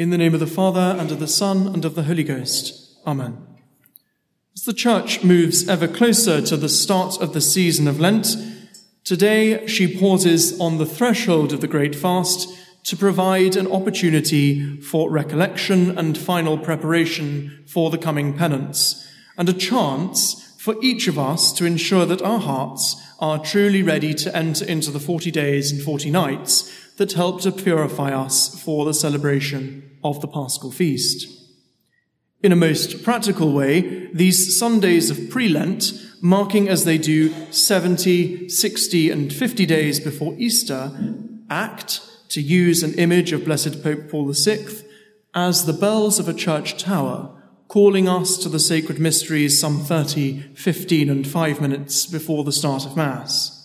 In the name of the Father, and of the Son, and of the Holy Ghost. Amen. As the Church moves ever closer to the start of the season of Lent, today she pauses on the threshold of the Great Fast to provide an opportunity for recollection and final preparation for the coming penance, and a chance for each of us to ensure that our hearts are truly ready to enter into the 40 days and 40 nights that help to purify us for the celebration of the Paschal Feast. In a most practical way, these Sundays of pre-Lent, marking as they do 70, 60 and 50 days before Easter, act to use an image of Blessed Pope Paul VI, as the bells of a church tower, calling us to the sacred mysteries some 30, 15, and 5 minutes before the start of Mass.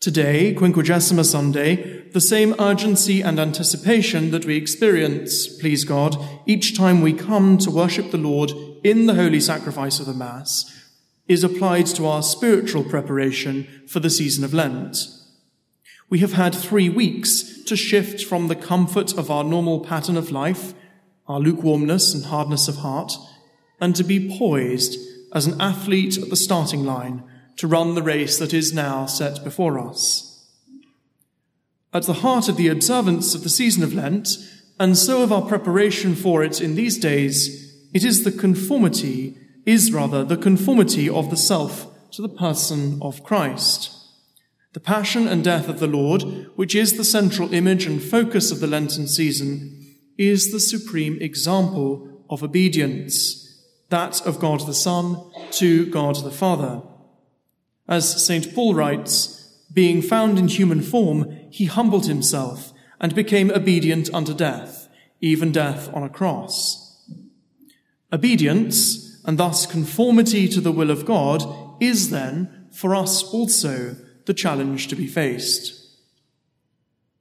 Today, Quinquagesima Sunday, the same urgency and anticipation that we experience, please God, each time we come to worship the Lord in the holy sacrifice of the Mass, is applied to our spiritual preparation for the season of Lent. We have had three weeks to shift from the comfort of our normal pattern of life, our lukewarmness and hardness of heart, and to be poised as an athlete at the starting line to run the race that is now set before us. At the heart of the observance of the season of Lent, and so of our preparation for it in these days, it is the conformity, is rather the conformity of the self to the person of Christ. The passion and death of the Lord, which is the central image and focus of the Lenten season, is the supreme example of obedience, that of God the Son to God the Father. As St. Paul writes, being found in human form, he humbled himself and became obedient unto death, even death on a cross. Obedience, and thus conformity to the will of God, is then, for us also, the challenge to be faced.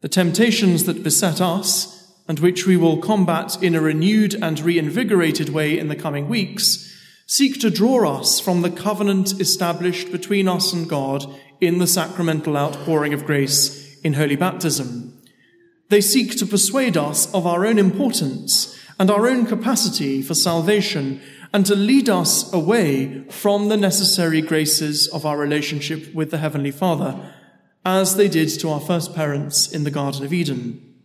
The temptations that beset us, and which we will combat in a renewed and reinvigorated way in the coming weeks, seek to draw us from the covenant established between us and God in the sacramental outpouring of grace in holy baptism. They seek to persuade us of our own importance and our own capacity for salvation and to lead us away from the necessary graces of our relationship with the Heavenly Father, as they did to our first parents in the Garden of Eden.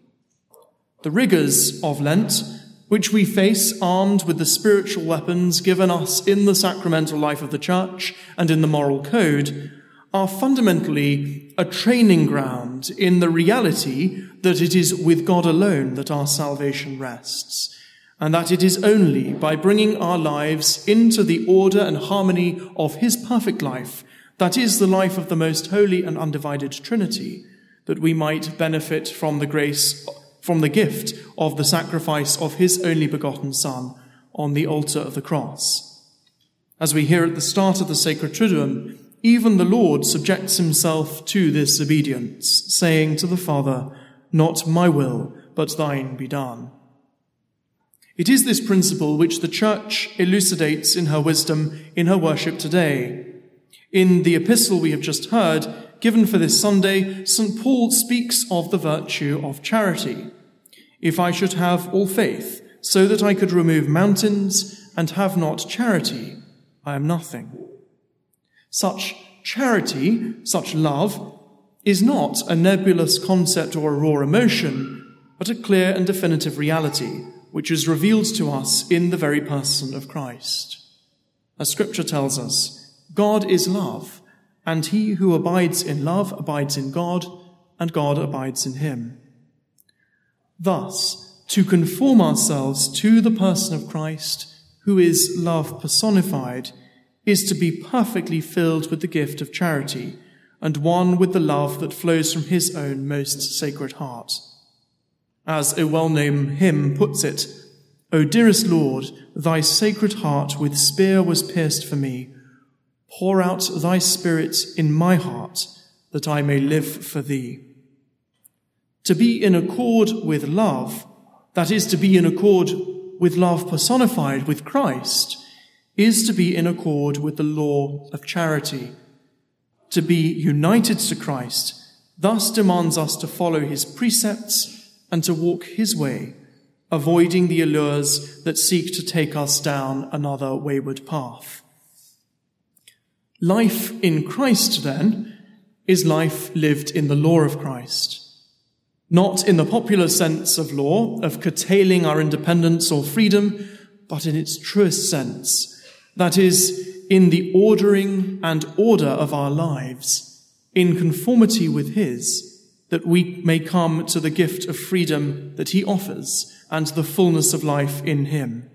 The rigors of Lent, which we face armed with the spiritual weapons given us in the sacramental life of the Church and in the moral code, are fundamentally a training ground in the reality that it is with God alone that our salvation rests and that it is only by bringing our lives into the order and harmony of His perfect life, that is the life of the most holy and undivided Trinity, that we might benefit from the grace, from the gift of the sacrifice of His only begotten Son on the altar of the cross. As we hear at the start of the sacred Triduum, even the Lord subjects himself to this obedience, saying to the Father, Not my will, but thine be done. It is this principle which the Church elucidates in her wisdom in her worship today. In the epistle we have just heard, given for this Sunday, St. Paul speaks of the virtue of charity. If I should have all faith, so that I could remove mountains and have not charity, I am nothing. Such charity, such love, is not a nebulous concept or a raw emotion, but a clear and definitive reality which is revealed to us in the very person of Christ. As scripture tells us, God is love, and he who abides in love abides in God, and God abides in him. Thus, to conform ourselves to the person of Christ, who is love personified, is to be perfectly filled with the gift of charity, and one with the love that flows from his own most sacred heart. As a well-known hymn puts it, O dearest Lord, thy sacred heart with spear was pierced for me. Pour out thy spirit in my heart that I may live for thee. To be in accord with love, that is to be in accord with love personified with Christ, is to be in accord with the law of charity. To be united to Christ thus demands us to follow his precepts and to walk his way, avoiding the allures that seek to take us down another wayward path. Life in Christ, then, is life lived in the law of Christ. Not in the popular sense of law, of curtailing our independence or freedom, but in its truest sense. That is, in the ordering and order of our lives, in conformity with His, that we may come to the gift of freedom that He offers and the fullness of life in Him.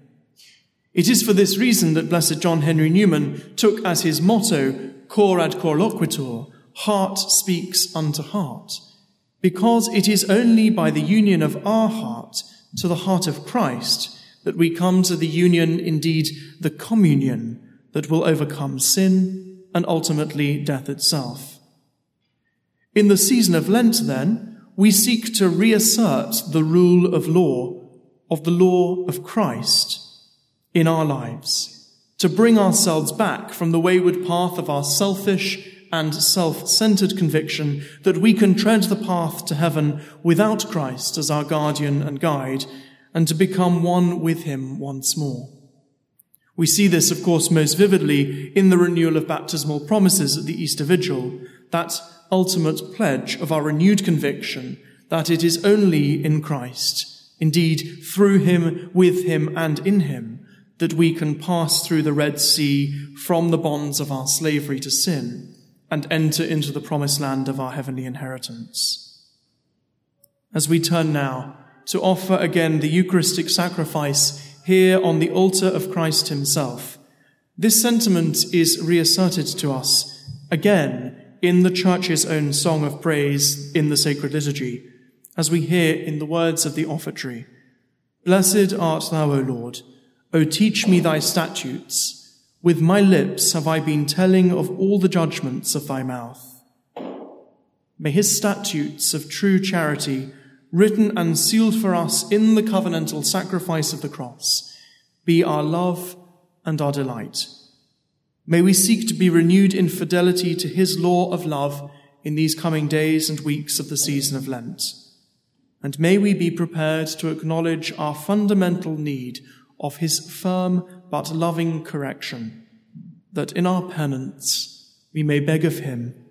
It is for this reason that Blessed John Henry Newman took as his motto, cor ad cor loquitur, heart speaks unto heart, because it is only by the union of our heart to the heart of Christ that we come to the union, indeed the communion, that will overcome sin and ultimately death itself. In the season of Lent, then, we seek to reassert the rule of law, of the law of Christ in our lives, to bring ourselves back from the wayward path of our selfish and self-centered conviction that we can tread the path to heaven without Christ as our guardian and guide, and to become one with him once more. We see this, of course, most vividly in the renewal of baptismal promises at the Easter Vigil, that ultimate pledge of our renewed conviction that it is only in Christ, indeed through him, with him, and in him, that we can pass through the Red Sea from the bonds of our slavery to sin and enter into the promised land of our heavenly inheritance. As we turn now to offer again the Eucharistic sacrifice here on the altar of Christ Himself, this sentiment is reasserted to us again in the Church's own song of praise in the sacred liturgy, as we hear in the words of the offertory Blessed art thou, O Lord O teach me thy statutes. With my lips have I been telling of all the judgments of thy mouth. May his statutes of true charity, written and sealed for us in the covenantal sacrifice of the cross, be our love and our delight. May we seek to be renewed in fidelity to his law of love in these coming days and weeks of the season of Lent. And may we be prepared to acknowledge our fundamental need of his firm but loving correction, that in our penance we may beg of him,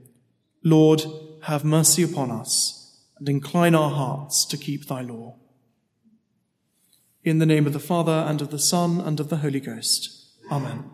Lord, have mercy upon us and incline our hearts to keep thy law. In the name of the Father and of the Son and of the Holy Ghost. Amen.